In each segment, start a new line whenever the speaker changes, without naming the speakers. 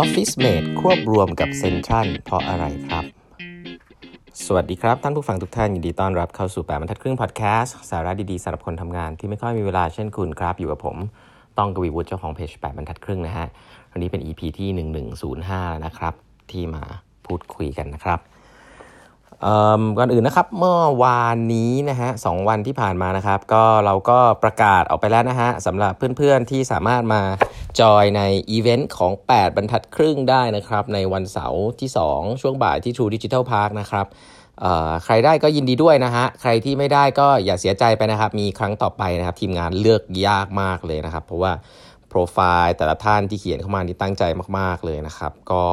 Office Mate ควบรวมกับเซนทรัลเพราะอะไรครับ สวัสดีครับ ท่านผู้ฟังทุกท่าน ยินดีต้อนรับเข้าสู่แปดบรรทัดครึ่งพอดแคสต์สาระดีๆสำหรับคนทำงานที่ไม่ค่อยมีเวลาเช่นคุณครับ อยู่กับผม ต้องกวีวุฒิเจ้าของเพจแปดบรรทัดครึ่งนะฮะวันนี้เป็น EP ที่ 1105 นะครับ ที่มาพูดคุยกันนะครับ ก่อนอื่นนะครับเมื่อวานนี้นะฮะสองวันที่ผ่านมานะครับ ก็เราก็ประกาศออกไปแล้วนะฮะสำหรับเพื่อนๆที่สามารถมาjoin ในอีเวนต์ของ 8 บรรทัดครึ่งได้นะครับ ในวันเสาร์ที่ 2 ช่วงบ่ายที่ True Digital Park นะครับใครได้ก็ยินดีด้วยนะฮะ ใครที่ไม่ได้ก็อย่าเสียใจไปนะครับ มีครั้งต่อไปนะครับ ทีมงานเลือกยากมากเลยนะครับ เพราะว่าโปรไฟล์แต่ละท่านที่เขียนเข้ามานี่ตั้งใจมาก ๆเลยนะครับ ก็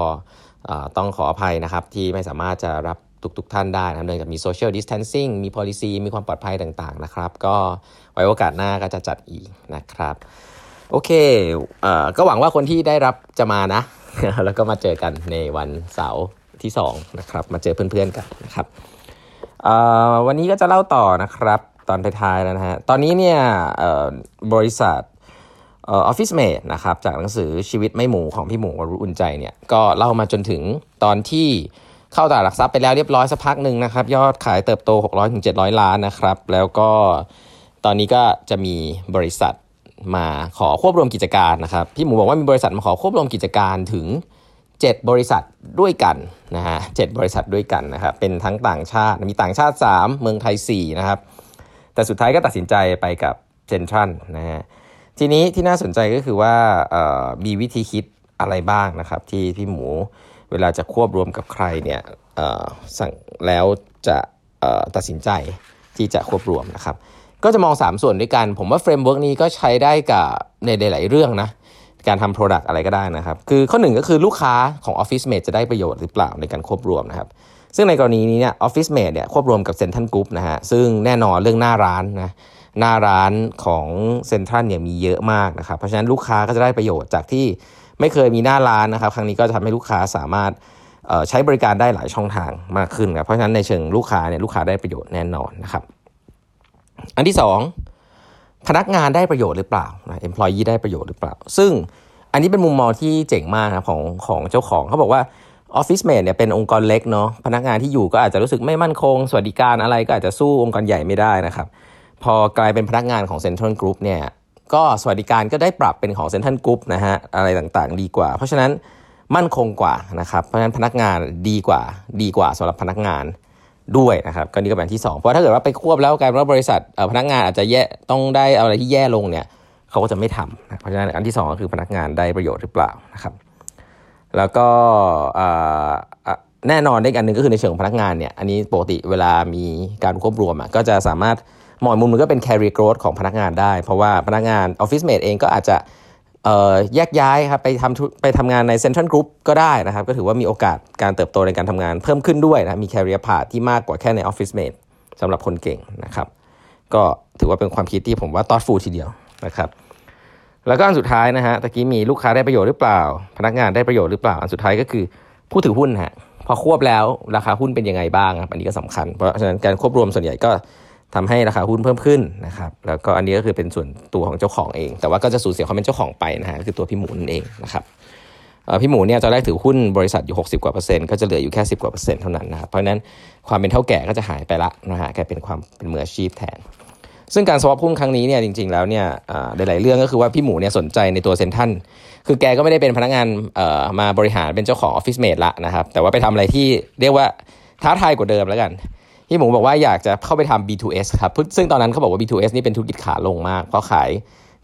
ต้องขออภัยนะครับที่ไม่สามารถจะรับ ทุกๆท่านได้นะเนื่องจากมี social distancing มี policy มีความปลอดภัยต่างๆนะครับ ก็ไว้โอกาสหน้าก็จะจัดอีกนะครับ โอเคเอ่อก็หวังว่าคนที่ได้รับจะมานะ แล้วก็มาเจอกันในวันเสาร์ที่2นะครับ มาเจอเพื่อนๆกันนะครับวันนี้ก็จะเล่าต่อนะครับ ตอนท้ายๆแล้วนะฮะ ตอนนี้เนี่ยบริษัทออฟฟิศเมดนะครับจากหนังสือชีวิตไม่หมูของพี่หมูวรุอุ่นใจเนี่ยก็เล่ามาจนถึงตอนที่ เข้าตลาดหลักทรัพย์ไปแล้วเรียบร้อยสักพักหนึ่งนะครับ ยอดขายเติบโต 600ถึง700 ล้านนะครับ แล้วก็ตอนนี้ก็จะมีบริษัทมาขอควบรวมกิจการนะครับ พี่หมูบอกว่ามีบริษัทมาขอควบรวมกิจการถึง 7 บริษัทด้วยกันนะฮะเบริษัทด้วยกันนะครับ เป็นทั้งต่างชาติมีต่างชาติ 3 เมืองไทย 4 นะครับ แต่สุดท้ายก็ตัดสินใจไปกับเซนทรัลนะฮะทีนี้ที่น่าสนใจก็คือว่ามีวิธีคิดอะไรบ้างนะครับ ที่พี่หมู เวลาจะควบรวมกับใครเนี่ยสั่งแล้วจะตัดสินใจที่จะควบรวมนะครับ ก็จะมอง 3 ส่วนด้วยกัน ผมว่า framework นี้ก็ใช้ได้กับในหลายเรื่องนะการทำ Product อะไรก็ได้นะครับ คือข้อหนึ่งก็คือลูกค้าของ Office Mate จะได้ประโยชน์หรือเปล่าในการควบรวมนะครับ ซึ่งในกรณีนี้เนี่ย Office Mate เนี่ยควบรวมกับ Central Group นะฮะซึ่งแน่นอนเรื่องหน้าร้านนะ หน้าร้านของเซ็นทรัลเนี่ยมีเยอะมากนะครับ เพราะฉะนั้นลูกค้าก็จะได้ประโยชน์จากที่ไม่เคยมีหน้าร้านนะครับ ครั้งนี้ก็จะทำให้ลูกค้าสามารถใช้บริการได้หลายช่องทางมากขึ้นครับเพราะฉะนั้นในเชิงลูกค้าเนี่ยลูกค้าได้ประโยชน์แน่นอนนะครับ อันที่ 2 พนักงานได้ประโยชน์หรือเปล่านะ employee ได้ประโยชน์หรือเปล่า ซึ่งอันนี้เป็นมุมมองที่เจ๋งมากนะของของเจ้าของเขาบอกว่า Office Mate เนี่ยเป็นองค์กรเล็กเนาะพนักงานที่อยู่ก็อาจจะรู้สึกไม่มั่นคง สวัสดิการอะไรก็อาจจะสู้องค์กรใหญ่ไม่ได้นะครับ พอกลายเป็นพนักงานของ Central Group เนี่ยก็สวัสดิการก็ได้ปรับเป็นของ Central Group นะฮะอะไรต่างๆ ดีกว่า เพราะฉะนั้นมั่นคงกว่านะครับเพราะฉะนั้นพนักงานดีกว่าดีกว่าสำหรับพนักงานด้วยนะครับก็นี่ก็เป็นที่ 2 เพราะถ้าเกิดว่าไปควบแล้วกลายเป็นว่าบริษัทพนักงานอาจจะแย่ต้องได้อะไรที่แย่ลงเนี่ยเขาก็จะไม่ทำนะเพราะฉะนั้นอันที่ 2 ก็คือพนักงานได้ประโยชน์หรือเปล่านะครับแล้วก็แน่นอนได้กันหนึ่งก็คือในเชิงพนักงานเนี่ยอันนี้ปกติเวลามีการควบรวมก็จะสามารถ มองมุมนึงก็เป็น carry growth ของพนักงานได้ เพราะว่าพนักงาน Office Mate เองก็อาจจะแยกย้ายครับไปทำไปทำงานใน Central Group ก็ได้นะครับ ก็ถือว่ามีโอกาสการเติบโตในการทำงานเพิ่มขึ้นด้วยนะมี career path ที่มากกว่าแค่ใน OfficeMate สำหรับคนเก่งนะครับ ก็ถือว่าเป็นความคิดที่ผมว่า thoughtful ทีเดียวนะครับ แล้วก็อันสุดท้ายนะฮะตะกี้มีลูกค้าได้ประโยชน์หรือเปล่า พนักงานได้ประโยชน์หรือเปล่า อันสุดท้ายก็คือผู้ถือหุ้นฮะพอควบแล้วราคาหุ้นเป็นยังไงบ้างครับอันนี้ก็สำคัญเพราะฉะนั้นการควบรวมส่วนใหญ่ก็ ทำให้ราคาหุ้นเพิ่มขึ้นนะครับแล้วก็อันนี้ก็คือเป็นส่วนตัวของเจ้าของเอง แต่ว่าก็จะสูญเสียความเป็นเจ้าของไปนะฮะคือตัวพี่หมูนั่นเองนะครับพี่หมูเนี่ยตอนแรกถือหุ้นบริษัทอยู่ 60 กว่าเปอร์เซ็นต์ก็จะเหลืออยู่แค่ 10 กว่าเปอร์เซ็นต์เท่านั้นนะครับเพราะนั้นความเป็นเท่าแก่ก็จะหายไปละนะฮะแกเป็นความเป็นมืออาชีพแทน ซึ่งการสวอปหุ้นครั้งนี้เนี่ยจริง ๆแล้วเนี่ยหลายๆเรื่องก็คือว่าพี่หมูเนี่ยสนใจในตัวเซนทันคือแกก็ไม่ได้เป็นพนักงานมาบริหารเป็นเจ้าของออฟฟิศเมดละนะครับแต่ว่าไปทำอะไรที่เรียกว่าท้าทายกว่าเดิมแล้วกัน พี่หมูบอกว่าอยากจะเข้าไปทำ B2S ครับซึ่งตอนนั้นเขาบอกว่า B2S นี่เป็นธุรกิจขาลงมาก เพราะขาย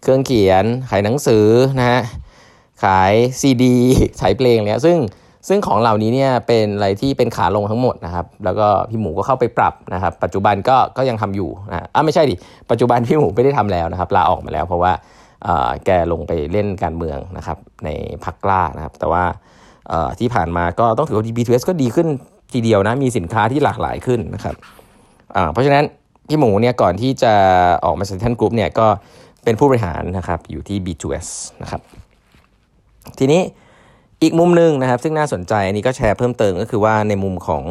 เครื่องเขียน ขายหนังสือนะฮะขายซีดีขายเพลงเนี่ยซึ่งซึ่งของเหล่านี้เนี่ยเป็นอะไรที่เป็นขาลงทั้งหมดนะครับ แล้วก็พี่หมูก็เข้าไปปรับนะครับ ปัจจุบันก็ก็ยังทำอยู่นะอะไม่ใช่ดิปัจจุบันพี่หมูไม่ได้ทำแล้วนะครับลาออกมาแล้ว เพราะว่าแกลงไปเล่นการเมืองนะครับในพักกล้านะครับ แต่ว่าที่ผ่านมาก็ต้องถือว่า B2S ก็ดีขึ้น ทีเดียวนะมีสินค้าที่หลากหลายขึ้นนะครับเพราะฉะนั้นพี่หมูเนี่ยก่อนที่จะออกมาจากท่านกรุ๊ปเนี่ยก็เป็นผู้บริหารนะครับอยู่ที่ B2S นะครับทีนี้อีกมุมหนึ่งนะครับ ซึ่งน่าสนใจอันนี้ก็แชร์เพิ่มเติมก็คือว่าในมุมของ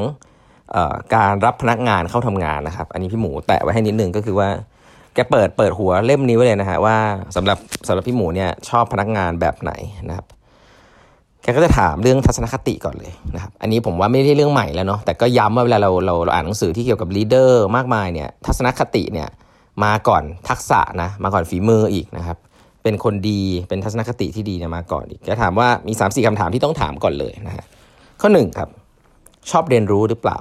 อการรับพนักงานเข้าทำงานนะครับ อันนี้พี่หมูแตะไว้ให้นิดนึงก็คือว่าแกเปิดเปิดหัวเล่มนี้ไว้เลยนะฮะว่าสำหรับสำหรับพี่หมูเนี่ยชอบพนักงานแบบไหนนะครับ แกก็จะถามเรื่องทัศนคติก่อนเลยนะครับ อันนี้ผมว่าไม่ใช่เรื่องใหม่แล้วเนาะ แต่ก็ย้ำว่าเวลาเราเราเราอ่านหนังสือที่เกี่ยวกับลีดเดอร์มากมายเนี่ย ทัศนคติเนี่ยมาก่อนทักษะนะ มาก่อนฝีมืออีกนะครับ เป็นคนดี เป็นทัศนคติที่ดีเนี่ยมาก่อนอีกแกถามว่ามี3ามสี่คำถามที่ต้องถามก่อนเลยนะฮะ ข้อหนึ่งครับ ชอบเรียนรู้หรือเปล่า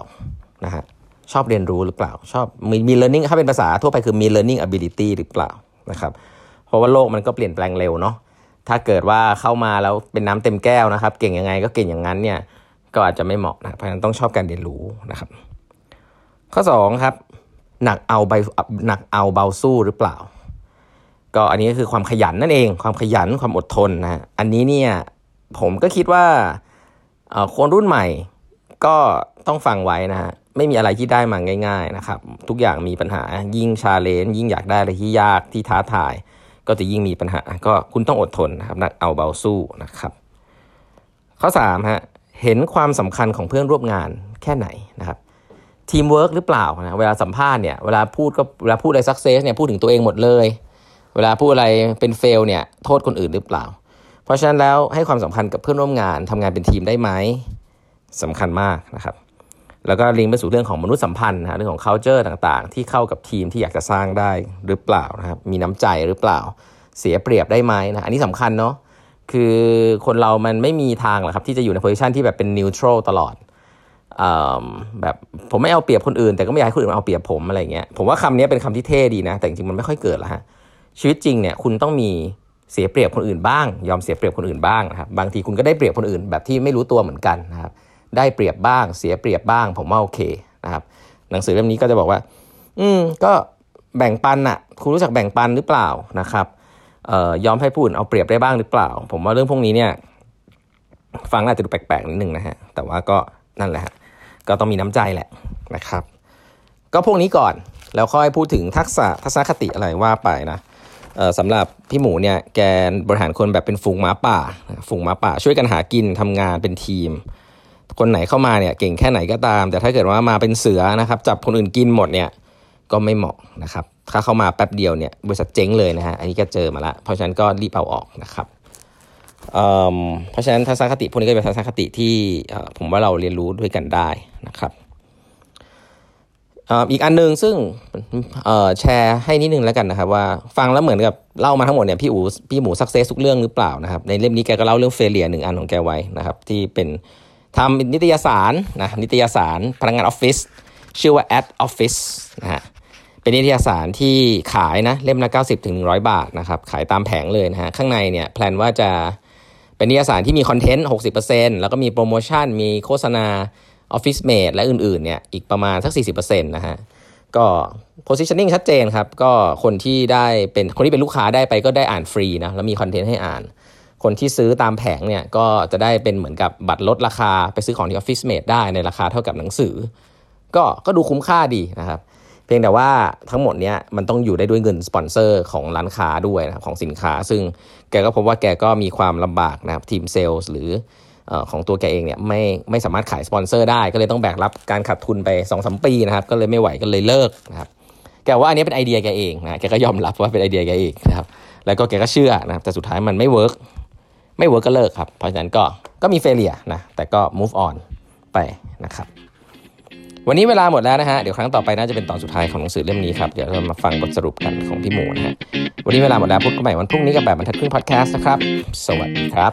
นะฮะ ชอบเรียนรู้หรือเปล่า ชอบมีมี learning ถ้าเป็นภาษาทั่วไปคือมี learning ability หรือเปล่านะครับ เพราะว่าโลกมันก็เปลี่ยนแปลงเร็วเนาะ ถ้าเกิดว่าเข้ามาแล้วเป็นน้ำเต็มแก้วนะครับ เก่งยังไงก็เก่งอย่างนั้นเนี่ยก็อาจจะไม่เหมาะนะเพราะฉะนั้นต้องชอบการเรียนรู้นะครับ ข้อ2ครับหนักเอาใบหนักเอาเบาสู้หรือเปล่า ก็อันนี้ก็คือความขยันนั่นเอง ความขยันความอดทนนะอันนี้เนี่ยผมก็คิดว่าคนรุ่นใหม่ก็ต้องฟังไว้นะฮะไม่มีอะไรที่ได้มาง่าย ๆนะครับ ทุกอย่างมีปัญหายิ่ง challenge ยิ่งอยากได้อะไรที่ยากที่ท้าทาย ก็จะยิ่งมีปัญหา ก็คุณต้องอดทนนะครับหนักเอาเบาสู้นะครับ ข้อ3ฮะเห็นความสำคัญของเพื่อนร่วมงานแค่ไหนนะครับทีมเวิร์กหรือเปล่านะเวลาสัมภาษณ์เนี่ยเวลาพูดก็เวลาพูดอะไร success เนี่ยพูดถึงตัวเองหมดเลย เวลาพูดอะไรเป็น fail เนี่ยโทษคนอื่นหรือเปล่า เพราะฉะนั้นแล้วให้ความสำคัญกับเพื่อนร่วมงานทำงานเป็นทีมได้ไหมสำคัญมากนะครับ แล้วก็ลิงก์ไปสู่เรื่องของมนุษยสัมพันธ์นะเรื่องของ culture ต่างๆ ที่เข้ากับทีมที่อยากจะสร้างได้หรือเปล่านะครับมีน้ำใจหรือเปล่า เสียเปรียบได้ไหมนะอันนี้สำคัญเนาะคือคนเรามันไม่มีทางหรอกครับที่จะอยู่ใน position ที่แบบเป็น neutral ตลอดแบบผมไม่เอาเปรียบคนอื่นแต่ก็ไม่อยากให้คนอื่นเอาเปรียบผมอะไรเงี้ยผมว่าคำนี้เป็นคำที่เท่ดีนะ แต่จริงๆมันไม่ค่อยเกิดแล้วฮะชีวิตจริงเนี่ยคุณต้องมีเสียเปรียบคนอื่นบ้าง ยอมเสียเปรียบคนอื่นบ้างนะครับบางทีคุณก็ได้เปรียบคนอื่นแบบที่ไม่รู้ตัวเหมือนกันนะครับ ได้เปรียบบ้าง เสียเปรียบบ้าง ผมว่าโอเคนะครับ หนังสือเล่มนี้ก็จะบอกว่า อืมก็แบ่งปันอะคุณรู้จักแบ่งปันหรือเปล่านะครับเอ่ยอมให้ผู้อื่นเอาเปรียบได้บ้างหรือเปล่า ผมว่าเรื่องพวกนี้เนี่ยฟังอาจจะดูแปลกๆนิดนึงนะฮะแต่ว่าก็นั่นแหละฮะก็ต้องมีน้ำใจแหละนะครับ ก็พวกนี้ก่อนแล้วค่อยพูดถึงทักษะทัศนคติอะไรว่าไปนะสำหรับพี่หมูเนี่ยแกบริหารคนแบบเป็นฝูงหมาป่า ฝูงหมาป่า ช่วยกันหากินทำงานเป็นทีม คนไหนเข้ามาเนี่ยเก่งแค่ไหนก็ตาม แต่ถ้าเกิดว่ามาเป็นเสือนะครับจับคนอื่นกินหมดเนี่ยก็ไม่เหมาะนะครับถ้าเข้ามาแป๊บเดียวเนี่ยบริษัทเจ๊งเลยนะฮะอันนี้ก็เจอมาละเพราะฉะนั้นก็รีบเอาออกนะครับเพราะฉะนั้นทัศนคติพวกนี้ก็เป็นทัศนคติที่ผมว่าเราเรียนรู้ด้วยกันได้นะครับอีกอันนึงซึ่งแชร์ให้นิดนึงแล้วกันนะครับว่าฟังแล้วเหมือนกับเล่ามาทั้งหมดเนี่ยพี่อูพี่หมู success ทุกเรื่องหรือเปล่านะครับในเล่มนี้แกก็เล่าเรื่อง failure หนึ่งอันของแกไว้นะครับที่เป็น ทำนิตยสารนะนิตยสารพนักงานออฟฟิศชื่อว่า at office นะฮะเป็นนิตยสารที่ขายนะเล่มละ 90ถึง100 บาทนะครับขายตามแผงเลยนะฮะข้างในเนี่ย plan ว่าจะเป็นนิตยสารที่มี content 60%แล้วก็มีโปรโมชั่น มีโฆษณา OfficeMate และอื่นๆเนี่ยอีกประมาณสัก 40%นะฮะก็ positioning ชัดเจนครับ ก็คนที่ได้เป็นคนที่เป็นลูกค้าได้ไปก็ได้อ่านฟรีนะแล้วมี content ให้อ่าน คนที่ซื้อตามแผงเนี่ยก็จะได้เป็นเหมือนกับบัตรลดราคาไปซื้อของที่ OfficeMate ได้ในราคาเท่ากับหนังสือ ก็ก็ดูคุ้มค่าดีนะครับเพียงแต่ว่าทั้งหมดเนี้ยมันต้องอยู่ได้ด้วยเงินสปอนเซอร์ของร้านค้าด้วยนะครับของสินค้า ซึ่งแกก็พบว่าแกก็มีความลำบากนะครับทีมเซลล์หรือของตัวแกเองเนี่ยไม่ไม่สามารถขายสปอนเซอร์ได้ก็เลยต้องแบกรับการขาดทุนไป2อสปีนะครับก็เลยไม่ไหวก็เลยเลิกนะครับแกว่าอันนี้เป็นไอเดียแกเองนะแกก็ยอมรับว่าเป็นไอเดียแกเองนะครับแล้วก็แกก็เชื่อนะครับแต่สุดท้ายมันไม่ work ไม่ work ก็เลิกครับ เพราะฉะนั้นก็ก็มี failure นะแต่ก็ move on ไปนะครับ วันนี้เวลาหมดแล้วนะฮะเดี๋ยวครั้งต่อไปน่าจะเป็นตอนสุดท้ายของหนังสือเล่มนี้ครับเดี๋ยวเรามาฟังบทสรุปกันของพี่หมูนะฮะวันนี้เวลาหมดแล้วพบกันใหม่วันพรุ่งนี้กับแปดบรรทัดครึ่งพอดแคสต์นะครับ สวัสดีครับ